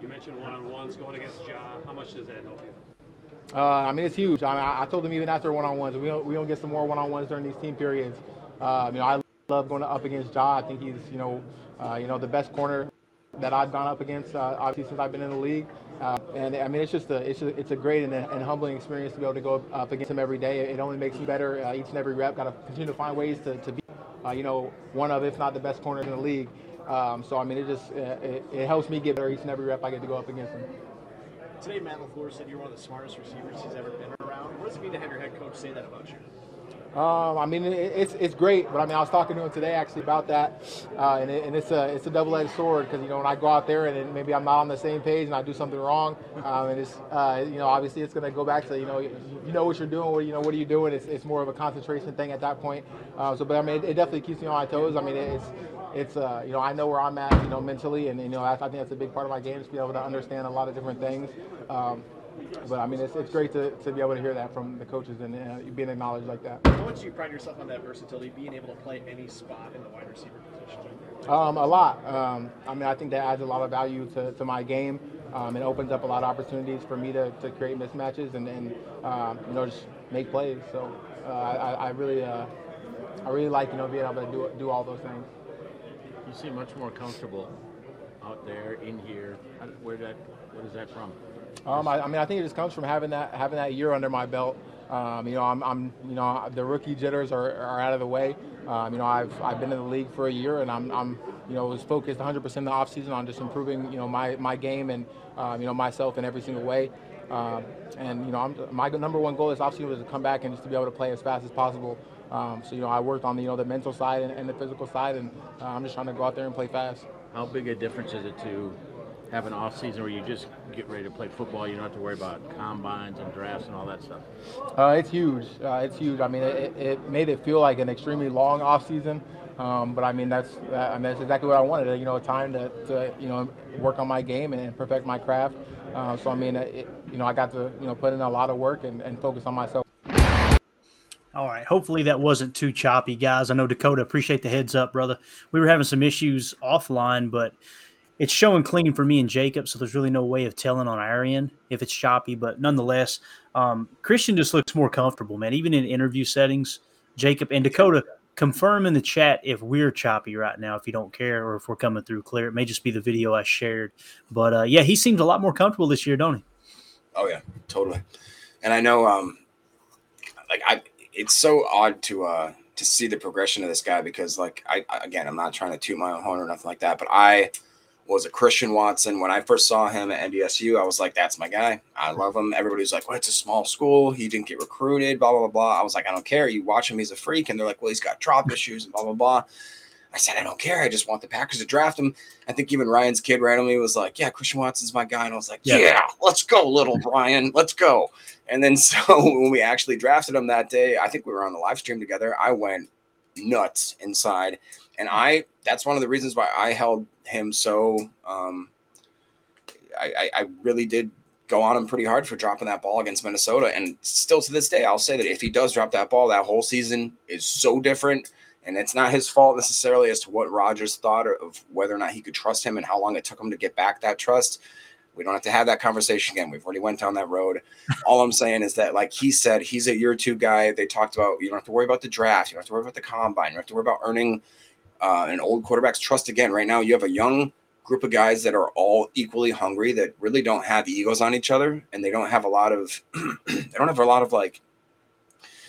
You mentioned one-on-ones going against Ja. How much does that help you? Uh, I mean, it's huge. I, mean, I I told them even after one-on-ones, we don't, we don't get some more one-on-ones during these team periods. Uh, you know, I love going up against Ja. I think he's, you know, uh, you know, the best corner that I've gone up against, uh, obviously since I've been in the league. Uh, and I mean, it's just a, it's a, it's a great and, a, and humbling experience to be able to go up against him every day. It only makes you better uh, each and every rep. Got to continue to find ways to, to be, uh, you know, one of, if not the best corners in the league. Um, so I mean, it just it, it helps me get better each and every rep I get to go up against him. Today, Matt LaFleur said you're one of the smartest receivers he's ever been around. What does it mean to have your head coach say that about you? Um, I mean, it, it's it's great, but I mean, I was talking to him today actually about that, uh, and, it, and it's a it's a double-edged sword because you know when I go out there and then maybe I'm not on the same page and I do something wrong, um, and it's uh, you know obviously it's going to go back to you know you, you know what you're doing, what you know what are you doing? It's, it's more of a concentration thing at that point. Uh, so, but I mean, it, it definitely keeps me on my toes. I mean, it's it's uh, you know I know where I'm at you know mentally, and you know I, I think that's a big part of my game is to be able to understand a lot of different things. Um, but I mean, it's, it's great to, to be able to hear that from the coaches and uh, being acknowledged like that. How much do you pride yourself on that versatility, being able to play any spot in the wide receiver position? Um, a lot. Um, I mean, I think that adds a lot of value to, to my game. Um, it opens up a lot of opportunities for me to, to create mismatches and, and um, you know just make plays. So uh, I, I really uh, I really like you know being able to do do all those things. You seem much more comfortable out there in here. How- Where that? What is that from? Um, I, I mean, I think it just comes from having that having that year under my belt. Um, you know, I'm, I'm, you know, the rookie jitters are, are out of the way. Um, you know, I've, I've been in the league for a year, and I'm, I'm, you know, was focused 100% in the offseason on just improving, you know, my, my game and, um, you know, myself in every single way. Um, and you know, I'm, my number one goal this offseason was to come back and just to be able to play as fast as possible. Um, so you know, I worked on the, you know, the mental side and, and the physical side, and uh, I'm just trying to go out there and play fast. How big a difference is it to have an off season where you just get ready to play football? You don't have to worry about combines and drafts and all that stuff. Uh, it's huge. Uh, it's huge. I mean, it, it made it feel like an extremely long off season. Um, but I mean, that's I mean, that's exactly what I wanted. You know, a time to, to you know work on my game and perfect my craft. Uh, so I mean, it, you know, I got to you know put in a lot of work and, and focus on myself. All right. Hopefully that wasn't too choppy, guys. I know Dakota, appreciate the heads up, brother. We were having some issues offline, but it's showing clean for me and Jacob, so there's really no way of telling on end if it's choppy. But nonetheless, um, Christian just looks more comfortable, man. Even in interview settings, Jacob and Dakota confirm in the chat if we're choppy right now, if you don't care, or if we're coming through clear. It may just be the video I shared, but uh, yeah, he seems a lot more comfortable this year, don't he? Oh yeah, totally. And I know, um, like I, it's so odd to uh to see the progression of this guy because like I- again I'm not trying to toot my own horn or nothing like that, but I was a Christian Watson. When I first saw him at NDSU, I was like, that's my guy. I love him. Everybody was like, well, it's a small school. He didn't get recruited, blah, blah, blah, blah. I was like, I don't care. You watch him, he's a freak. And they're like, well, he's got drop issues and blah, blah, blah. I said, I don't care. I just want the Packers to draft him. I think even Ryan's kid randomly was like, Yeah, Christian Watson's my guy. And I was like, Yeah, yeah let's go, little Brian. Let's go. And then so when we actually drafted him that day, I think we were on the live stream together. I went nuts inside. And I that's one of the reasons why I held him so um I, I, I really did go on him pretty hard for dropping that ball against Minnesota. And still to this day, I'll say that if he does drop that ball, that whole season is so different and it's not his fault necessarily as to what Rodgers thought of whether or not he could trust him and how long it took him to get back that trust. We don't have to have that conversation again. We've already went down that road. All I'm saying is that, like he said, he's a year two guy. They talked about you don't have to worry about the draft. You don't have to worry about the combine. You don't have to worry about earning uh, an old quarterback's trust again. Right now, you have a young group of guys that are all equally hungry that really don't have egos on each other and they don't have a lot of they don't have a lot of like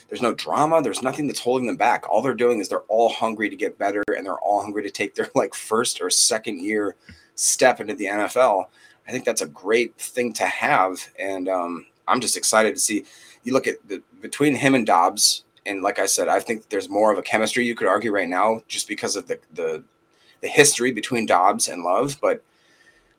there's no drama. There's nothing that's holding them back. All they're doing is they're all hungry to get better and they're all hungry to take their like first or second year step into the NFL. I think that's a great thing to have. And um, I'm just excited to see. You look at the between him and Doubs, and like I said, I think there's more of a chemistry you could argue right now just because of the the, the history between Doubs and Love. But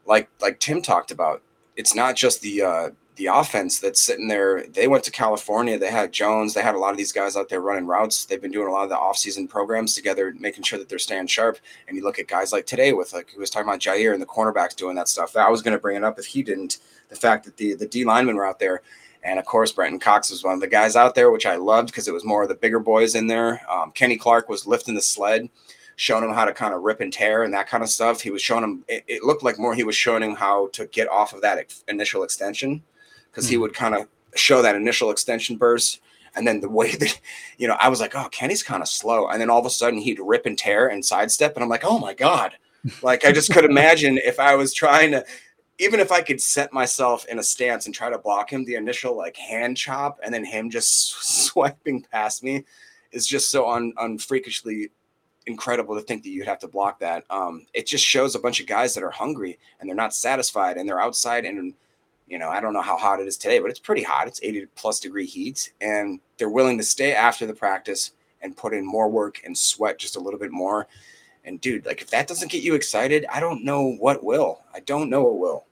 like like Tim talked about, it's not just the uh, the offense that's sitting there. They went to California. They had Jones. They had a lot of these guys out there running routes. They've been doing a lot of the offseason programs together, making sure that they're staying sharp. And you look at guys like today with like he was talking about Jaire and the cornerbacks doing that stuff. That I was going to bring it up if he didn't. The fact that the the D linemen were out there. And of course, Brenton Cox was one of the guys out there, which I loved because it was more of the bigger boys in there. Um, Kenny Clark was lifting the sled showing him how to kind of rip and tear and that kind of stuff. He was showing him, it, it, looked like more he was showing him how to get off of that ex- initial extension because mm he hmm. would kind of show that initial extension burst. And then the way that, you know, I was like, oh, Kenny's kind of slow. And then all of a sudden he'd rip and tear and sidestep. And I'm like, oh my God. Like I just could imagine if I was trying to, even if I could set myself in a stance and try to block him, the initial like hand chop and then him just swiping past me is just so un, unfreakishly incredible to think that you'd have to block that. Um, it just shows a bunch of guys that are hungry and they're not satisfied and they're outside and you know, I don't know how hot it is today, but it's pretty hot. It's 80 plus degree heat, and they're willing to stay after the practice and put in more work and sweat just a little bit more. And dude, like if that doesn't get you excited, I don't know what will. I don't know what will.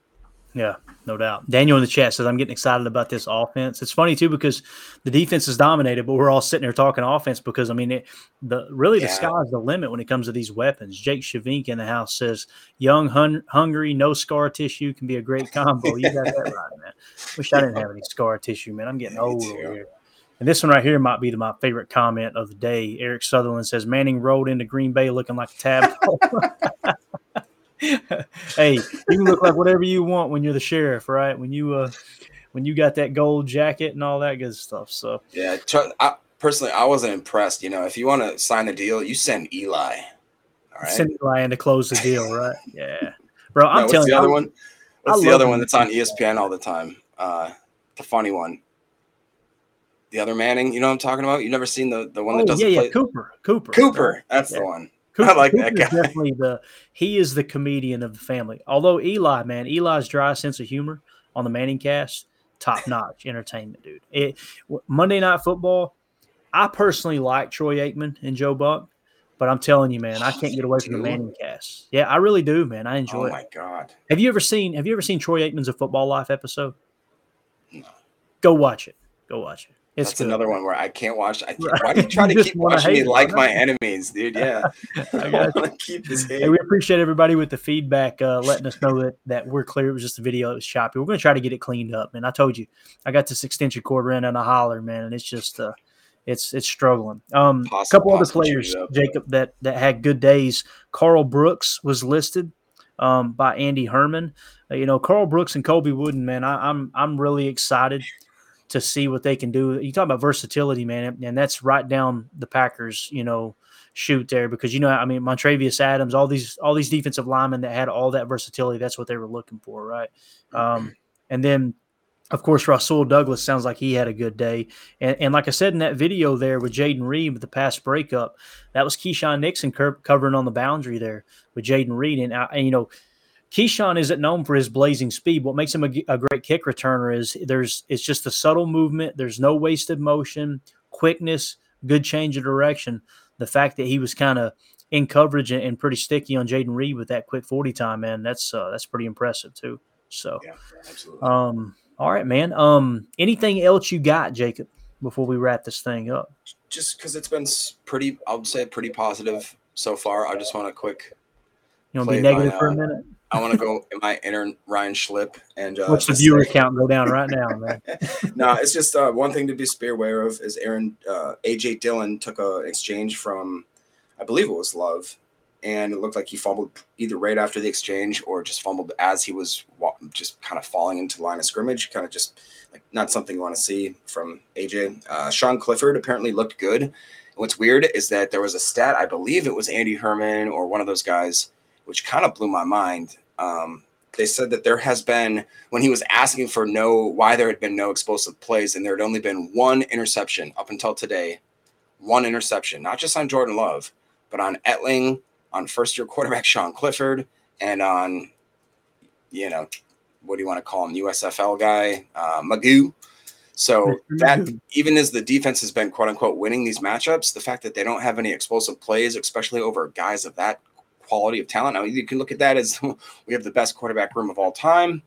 Yeah, no doubt. Daniel in the chat says, I'm getting excited about this offense. It's funny, too, because the defense is dominated, but we're all sitting there talking offense because, I mean, it, the really the yeah. sky's the limit when it comes to these weapons. Jake Shavink in the house says, Young, hun- hungry, no scar tissue can be a great combo. You got that right, man. Wish I didn't have any scar tissue, man. I'm getting old over here. And this one right here might be the, my favorite comment of the day. Eric Sutherland says, Manning rolled into Green Bay looking like a tab. hey, you can look like whatever you want when you're the sheriff, right? When you uh when you got that gold jacket and all that good stuff. So yeah, I, personally, I wasn't impressed. You know, if you want to sign the deal, you send Eli. All right, send Eli in to close the deal, right? Yeah, bro. I'm no, telling the you, other one. What's I the other one that's on ESPN all the time? Uh, the funny one. The other Manning, you know what I'm talking about? You've never seen the the one that oh, does yeah, yeah, play? Cooper, Cooper, Cooper. That's yeah. the one. Cooper, I like Cooper that guy. Definitely the he is the comedian of the family. Although Eli, man, Eli's dry sense of humor on the Manning cast, top notch entertainment, dude. It, Monday Night Football. I personally like Troy Aikman and Joe Buck, but I'm telling you, man, I can't get away from the Manning cast. Yeah, I really do, man. I enjoy oh it. Oh my god! Have you ever seen Have you ever seen Troy Aikman's A Football Life episode? No. Go watch it. Go watch it. It's That's good. another one where I can't watch. I can't, why do you try to keep watching me like my enemies, dude? Yeah, I, got to keep this. Hey, we appreciate everybody with the feedback, uh, letting us know that that we're clear. It was just a video. It was choppy. We're going to try to get it cleaned up. And I told you, I got this extension cord ran in a holler, man, and it's just uh, it's it's struggling. Um, a couple other players, Jacob, that that had good days. Karl Brooks was listed um, by Andy Herman. Uh, you know, Karl Brooks and Colby Wooden, man, I, I'm I'm really excited to see what they can do. You talk about versatility, man, and that's right down the Packers, you know, shoot there because you know, I mean, Montravius Adams, all these all these defensive linemen that had all that versatility, that's what they were looking for, right? Um, and then of course, Rasul Douglas sounds like he had a good day. And, and like I said in that video there with Jayden Reed with the pass breakup, that was Keisean Nixon covering on the boundary there with Jayden Reed. And, I, and, you know, Keisean isn't known for his blazing speed. What makes him a, a, great kick returner is there's it's just the subtle movement. There's no wasted motion, quickness, good change of direction. The fact that he was kind of in coverage and, and, pretty sticky on Jayden Reed with that quick forty time, man, that's uh, that's pretty impressive too. So, yeah, absolutely. Um, all right, man. Um, anything else you got, Jacob, before we wrap this thing up? Just because it's been pretty, I would say pretty positive so far. I just want a quick. You want to be negative my, for a minute? I want to go in my inner Ryan Schlip and uh, what's the viewer say, count go down right now, man? no, it's just uh, one thing to be aware of is Aaron uh, AJ Dillon took an exchange from, I believe it was Love, and it looked like he fumbled either right after the exchange or just fumbled as he was just kind of falling into the line of scrimmage. Kind of just like not something you want to see from AJ. Uh, Sean Clifford apparently looked good. What's weird is that there was a stat, I believe it was Andy Herman or one of those guys, which kind of blew my mind um, they said that there has been when he was asking for no why there had been no explosive plays and there had only been one interception up until today one interception not just on jordan love but on etling on first year quarterback sean clifford and on you know what do you want to call him usfl guy uh, magoo. So that even as the defense has been quote unquote winning these matchups the fact that they don't have any explosive plays especially over guys of that quality of talent. Now you can look at that as we have the best quarterback room of all time,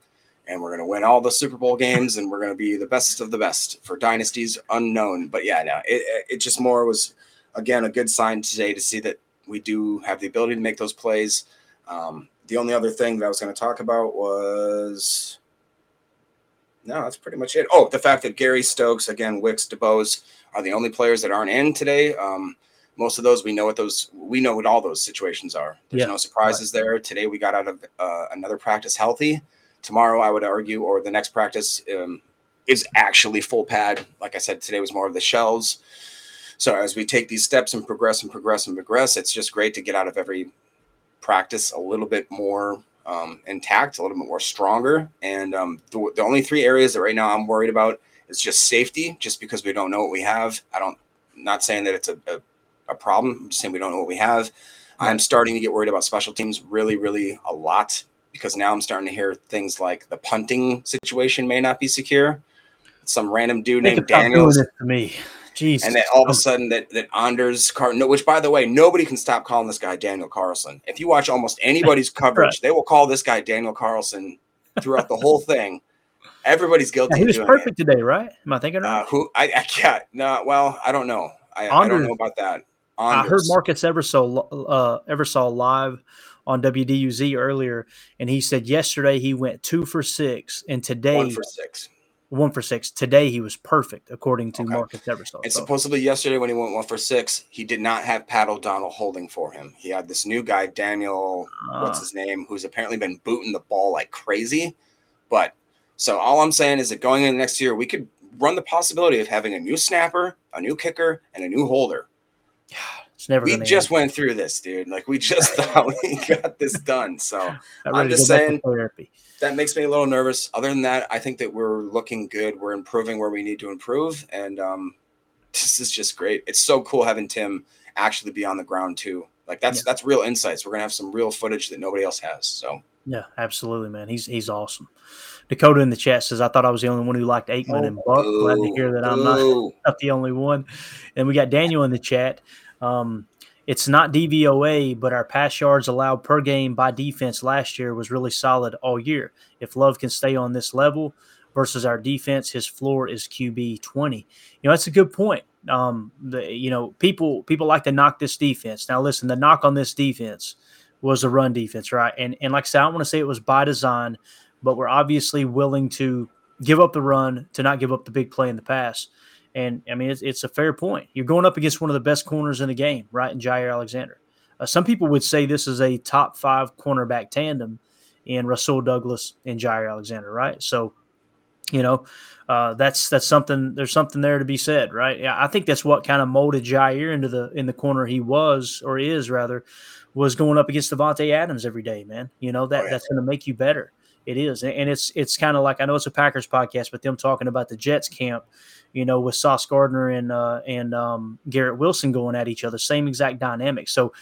and we're going to win all the Super Bowl games, and we're going to be the best of the best for dynasties unknown. But yeah, no, it, it just more was again a good sign today to see that we do have the ability to make those plays. Um, the only other thing that I was going to talk about was no, that's pretty much it. Oh, the fact that Gary Stokes, again, Wicks, DuBose are the only players that aren't in today. Um, most of those we know what those we know what all those situations are. There's yeah. no surprises right. there. Today we got out of uh, another practice healthy. Tomorrow I would argue, or the next practice um, is actually full pad. Like I said, today was more of the shells. So as we take these steps and progress and progress and progress, it's just great to get out of every practice a little bit more um, intact, a little bit more stronger. And um, the, the only three areas that right now I'm worried about is just safety, just because we don't know what we have. I don't, not saying that it's a, a a problem. I'm just saying we don't know what we have. I'm starting to get worried about special teams really, really a lot because now I'm starting to hear things like the punting situation may not be secure. Some random dude named Daniels to me. Jeez. And then all of a sudden that that Anders Carlson, which by the way, nobody can stop calling this guy Daniel Carlson. If you watch almost anybody's coverage, right. they will call this guy Daniel Carlson throughout the whole thing. Everybody's guilty. Yeah, he was perfect it. today, right? Am I thinking right? Uh, who I, I can't no, well, I don't know. I, I don't know about that. I heard Marcus Eversole, uh, Eversole live on WDUZ earlier, and he said yesterday he went two for six, and today one for six. One for six. Today he was perfect, according to okay. Marcus Eversole. And so. supposedly yesterday when he went one for six, he did not have Pat O'Donnell holding for him. He had this new guy, Daniel, uh, what's ah. his name, who's apparently been booting the ball like crazy. But so all I'm saying is that going into next year, we could run the possibility of having a new snapper, a new kicker, and a new holder it's never. We just end. went through this, dude. Like we just thought we got this done. So I'm just saying that makes me a little nervous. Other than that, I think that we're looking good. We're improving where we need to improve, and um, this is just great. It's so cool having Tim actually be on the ground too. Like that's yeah. that's real insights. We're gonna have some real footage that nobody else has. So yeah, absolutely, man. He's he's awesome. Dakota in the chat says, I thought I was the only one who liked Aikman oh, and Buck. Glad to hear that I'm not, not the only one. And we got Daniel in the chat. Um, it's not DVOA, but our pass yards allowed per game by defense last year was really solid all year. If Love can stay on this level versus our defense, his floor is QB 20. You know, that's a good point. Um, the, you know, people people like to knock this defense. Now, listen, the knock on this defense was a run defense, right? And and like I said, I don't want to say it was by design, but we're obviously willing to give up the run to not give up the big play in the pass. And I mean, it's, it's a fair point. You're going up against one of the best corners in the game, right? In Jaire Alexander. Uh, some people would say this is a top five cornerback tandem in Russell Douglas and Jaire Alexander, right? So, you know, uh, that's that's something. There's something there to be said, right? Yeah, I think that's what kind of molded Jaire into the in the corner he was or is rather was going up against Davante Adams every day, man. You know that oh, yeah. that's going to make you better. It is, and it's it's kind of like I know it's a Packers podcast, but them talking about the Jets camp, you know, with Sauce Gardner and uh, and um, Garrett Wilson going at each other, same exact dynamic. So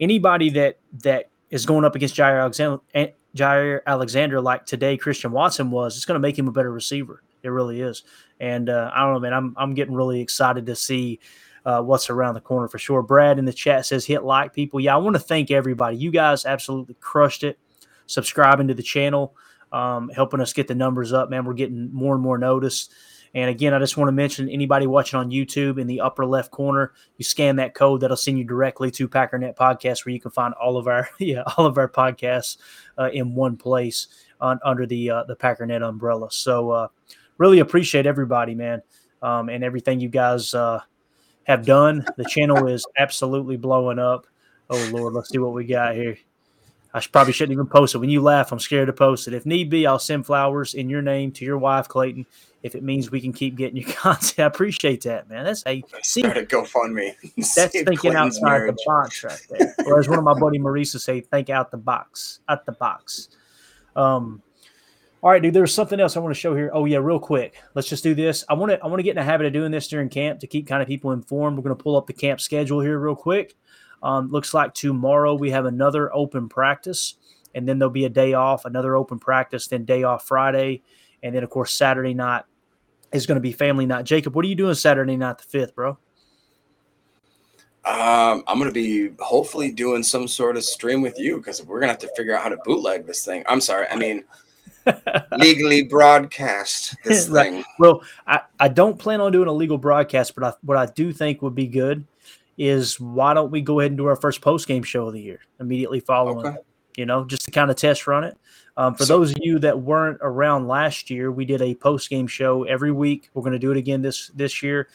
anybody that that is going up against Jaire Alexander, Jaire Alexander like today Christian Watson was, it's going to make him a better receiver. It really is. And uh, I don't know, man. I'm I'm getting really excited to see uh, what's around the corner for sure. Brad in the chat says hit like people. Yeah, I want to thank everybody. You guys absolutely crushed it. Subscribing to the channel, um, helping us get the numbers up, man. We're getting more and more notice. And again, I just want to mention anybody watching on YouTube in the upper left corner, you scan that code that'll send you directly to Packernet Podcast, where you can find all of our yeah all of our podcasts uh, in one place on, under the uh, the Packernet umbrella. So uh, really appreciate everybody, man, um, and everything you guys uh, have done. The channel is absolutely blowing up. Oh Lord, let's see what we got here. I should, probably shouldn't even post it. When you laugh, I'm scared to post it. If need be, I'll send flowers in your name to your wife, Clayton, if it means we can keep getting your content. I appreciate that, man. That's a see, started GoFundMe. That's thinking Clayton's outside marriage. the box right there. or as one of my buddy Marisa say, think out the box, out the box. Um, all right, dude. There's something else I want to show here. Oh yeah, real quick. Let's just do this. I want to I want to get in the habit of doing this during camp to keep kind of people informed. We're going to pull up the camp schedule here real quick. Um, looks like tomorrow we have another open practice, and then there'll be a day off, another open practice, then day off Friday, and then of course Saturday night is going to be family night. Jacob, what are you doing Saturday night the fifth, bro? Um, I'm going to be hopefully doing some sort of stream with you because we're going to have to figure out how to bootleg this thing. I'm sorry. I mean, legally broadcast this thing. Well, I, I don't plan on doing a legal broadcast, but I, what I do think would be good is why don't we go ahead and do our first post game show of the year immediately following? Okay. You know, just to kind of test run it. Um, for so, those of you that weren't around last year, we did a post game show every week. We're going to do it again this this year.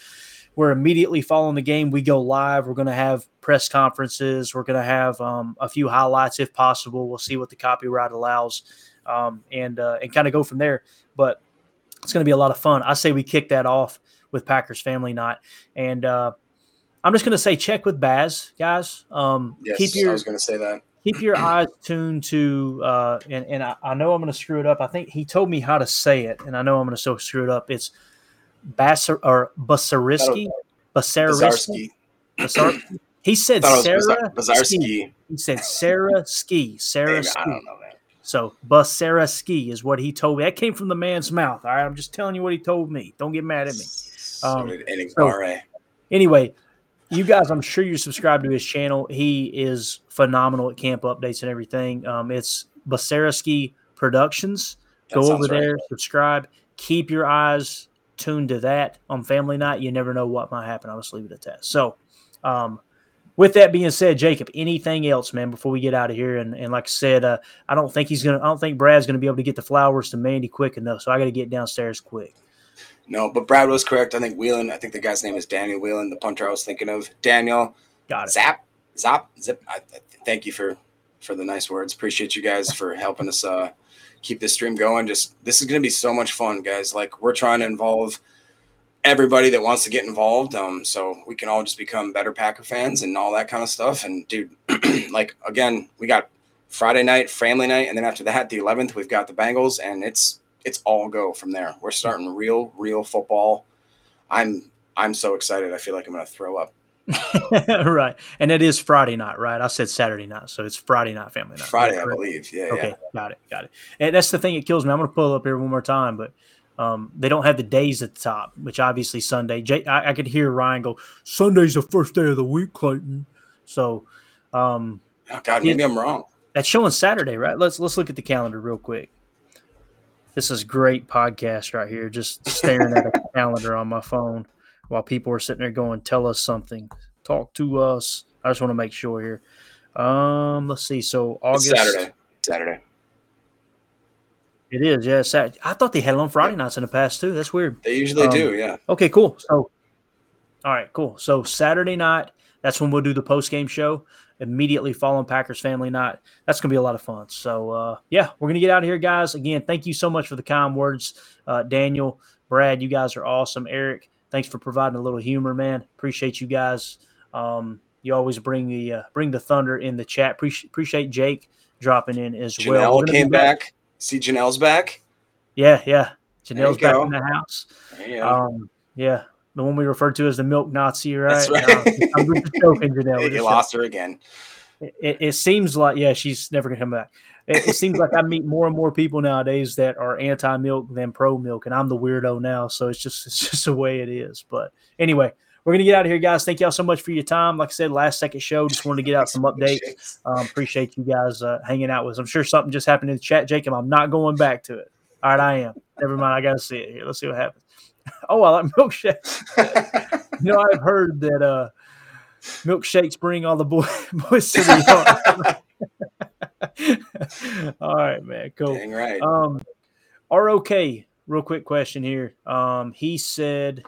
We're immediately following the game. We go live. We're going to have press conferences. We're going to have um, a few highlights if possible. We'll see what the copyright allows, um, and uh, and kind of go from there. But it's going to be a lot of fun. I say we kick that off with Packers Family Night, and uh, I'm just going to say check with Baz, guys. Um, yes, keep your, I was going to say that. Keep your eyes tuned to, uh, and, and I, I know I'm going to screw it up. I think he told me how to say it, and I know I'm going to so screw it up. It's Bassar or Basariski, Basariski. He said Sarah Bazarski. He said Sarah Ski. Sarah Ski. I don't know that. So Basara Ski is what he told me. That came from the man's mouth. All right, I'm just telling you what he told me. Don't get mad at me. Um, so, anyway, you guys, I'm sure you're subscribed to his channel. He is phenomenal at camp updates and everything. Um, it's Basaraski Productions. That Go over there, right. subscribe. Keep your eyes tuned to that on Family Night. You never know what might happen. I'll just leave it at that. So, um, with that being said, Jacob, anything else, man, before we get out of here? And, and like I said, uh, I don't think he's gonna. I don't think Brad's gonna be able to get the flowers to Mandy quick enough. So I got to get downstairs quick. No, but Brad was correct. I think Whelan, I think the guy's name is Daniel Whelan, the punter I was thinking of. Daniel. Got it. Zap, zap, zip. I, I, thank you for for the nice words. Appreciate you guys for helping us uh, keep this stream going. Just this is going to be so much fun, guys. Like we're trying to involve everybody that wants to get involved. Um, so we can all just become better Packer fans and all that kind of stuff. And dude, like again, we got Friday night, family night, and then after that, the 11th, we've got the Bengals, and it's it's all go from there. We're starting real, real football. I'm I'm so excited. I feel like I'm gonna throw up. right, and it is Friday night, right? I said Saturday night, so it's Friday night, family night. Friday, right? I believe. Yeah. Okay, yeah. got it, got it. And that's the thing that kills me. I'm gonna pull up here one more time, but um, they don't have the days at the top, which obviously Sunday. Jay, I, I, could hear Ryan go, "Sunday's the first day of the week, Clayton." So, um, oh God, maybe it, I'm wrong. That's showing Saturday, right? Let's let's look at the calendar real quick. This is great podcast right here. Just staring at a calendar on my phone while people are sitting there going, "Tell us something, talk to us." I just want to make sure here. Um, let's see. So August it's Saturday. Saturday. It is, yeah. Saturday. I thought they had it on Friday nights in the past too. That's weird. They usually um, do, yeah. Okay, cool. So, all right, cool. So Saturday night, that's when we'll do the post game show immediately following Packers family night. That's going to be a lot of fun. So, uh, yeah, we're going to get out of here, guys. Again, thank you so much for the kind words, uh, Daniel, Brad. You guys are awesome. Eric, thanks for providing a little humor, man. Appreciate you guys. Um, you always bring the uh, bring the thunder in the chat. Appreciate, appreciate Jake dropping in as Janelle well. Janelle came back. back. See, Janelle's back. Yeah, yeah. Janelle's back in the house. Um, yeah, the one we referred to as the milk Nazi, right? That's right. I'm just joking. He lost her again. It, it, seems like yeah, she's never gonna come back. it, it seems like I meet more and more people nowadays that are anti milk than pro milk, and I'm the weirdo now. So it's just it's just the way it is. But anyway, we're gonna get out of here, guys. Thank y'all so much for your time. Like I said, last second show. Just wanted to get out some updates. Um, appreciate you guys uh, hanging out with us. I'm sure something just happened in the chat, Jacob. I'm not going back to it. All right, I am. Never mind. I gotta see it here. Let's see what happens. Oh, I like milkshakes. you know, I've heard that uh, milkshakes bring all the boy, boys to the yard. all right, man. Cool. Dang right. Um, ROK, real quick question here. Um, he said,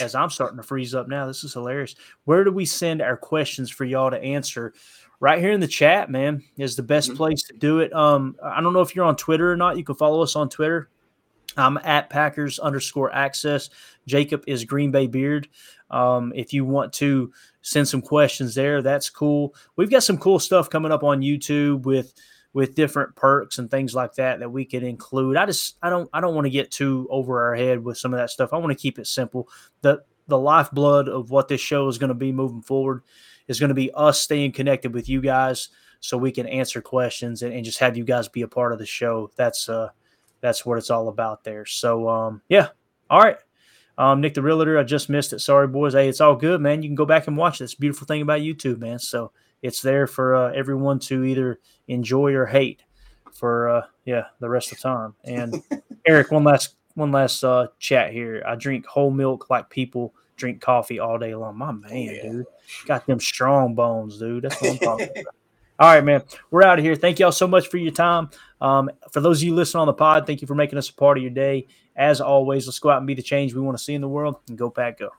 as I'm starting to freeze up now, this is hilarious. Where do we send our questions for y'all to answer? Right here in the chat, man, is the best Mm-hmm. place to do it. Um, I don't know if you're on Twitter or not. You can follow us on Twitter. I'm at Packers underscore access. Jacob is Green Bay Beard. Um, if you want to send some questions there, that's cool. We've got some cool stuff coming up on YouTube with with different perks and things like that that we could include. I just I don't I don't want to get too over our head with some of that stuff. I want to keep it simple. The the lifeblood of what this show is going to be moving forward is going to be us staying connected with you guys so we can answer questions and, and just have you guys be a part of the show. That's uh that's what it's all about there. So um yeah. All right. Um, Nick the Realtor, I just missed it. Sorry, boys. Hey, it's all good, man. You can go back and watch this beautiful thing about YouTube, man. So it's there for uh, everyone to either enjoy or hate for uh, yeah the rest of the time. And Eric, one last one last uh, chat here. I drink whole milk like people drink coffee all day long. My man, dude, got them strong bones, dude. That's what I'm talking about. All right, man. We're out of here. Thank y'all so much for your time. Um, for those of you listening on the pod, thank you for making us a part of your day. As always, let's go out and be the change we want to see in the world and go pack go.